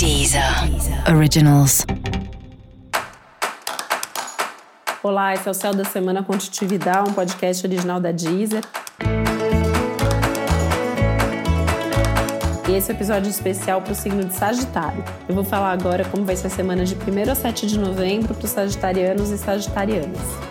Deezer Originals. Olá, esse é o Céu da Semana Contitividade, um podcast original da Deezer. E esse é um episódio especial para o signo de Sagitário. Eu vou falar agora como vai ser a semana de 1 a 7 de novembro para os sagitarianos e sagitarianas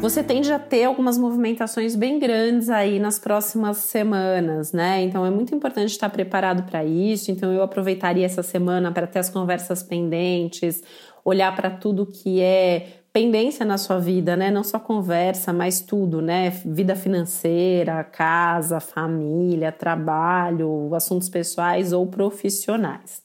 você tende a ter algumas movimentações bem grandes aí nas próximas semanas, né? Então é muito importante estar preparado para isso. Então eu aproveitaria essa semana para ter as conversas pendentes, olhar para tudo que é pendência na sua vida, né? Não só conversa, mas tudo, né? Vida financeira, casa, família, trabalho, assuntos pessoais ou profissionais.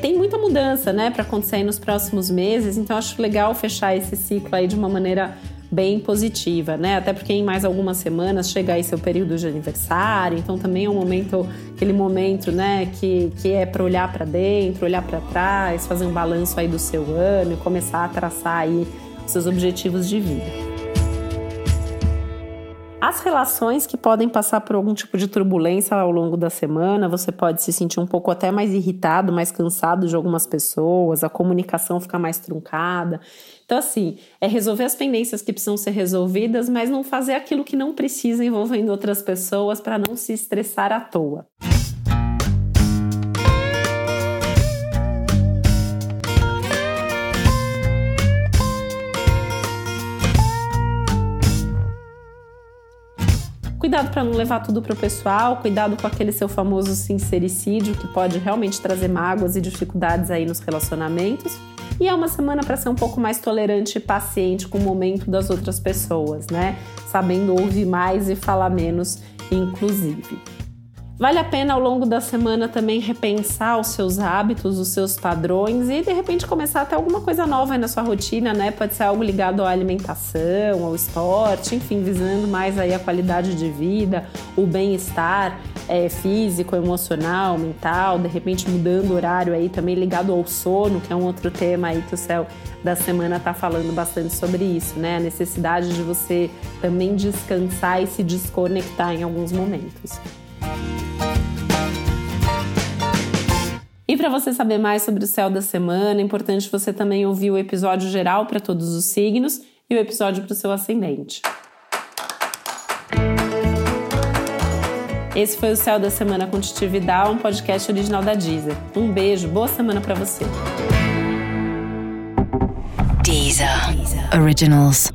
Tem muita mudança, né, para acontecer aí nos próximos meses, então acho legal fechar esse ciclo aí de uma maneira bem positiva, né? Até porque em mais algumas semanas chega aí seu período de aniversário, então também é um momento, aquele momento, né, que, que é para olhar para dentro, olhar para trás, fazer um balanço aí do seu ano e começar a traçar aí seus objetivos de vida. As relações que podem passar por algum tipo de turbulência ao longo da semana, você pode se sentir um pouco até mais irritado, mais cansado de algumas pessoas, a comunicação fica mais truncada. Então, assim, é resolver as pendências que precisam ser resolvidas, mas não fazer aquilo que não precisa envolvendo outras pessoas para não se estressar à toa. Cuidado para não levar tudo para o pessoal, cuidado com aquele seu famoso sincericídio que pode realmente trazer mágoas e dificuldades aí nos relacionamentos. E é uma semana para ser um pouco mais tolerante e paciente com o momento das outras pessoas, né? Sabendo ouvir mais e falar menos, inclusive. Vale a pena ao longo da semana também repensar os seus hábitos, os seus padrões e de repente começar até alguma coisa nova na sua rotina, né? Pode ser algo ligado à alimentação, ao esporte, enfim, visando mais aí a qualidade de vida, o bem-estar é, físico, emocional, mental, de repente mudando o horário aí também ligado ao sono, que é um outro tema aí que o céu da semana tá falando bastante sobre isso, né? A necessidade de você também descansar e se desconectar em alguns momentos. Para você saber mais sobre o céu da semana, é importante você também ouvir o episódio geral para todos os signos e o episódio para o seu ascendente. Esse foi o Céu da Semana com Titividade, um podcast original da Deezer. Um beijo, boa semana para você. Deezer. Deezer. Originals.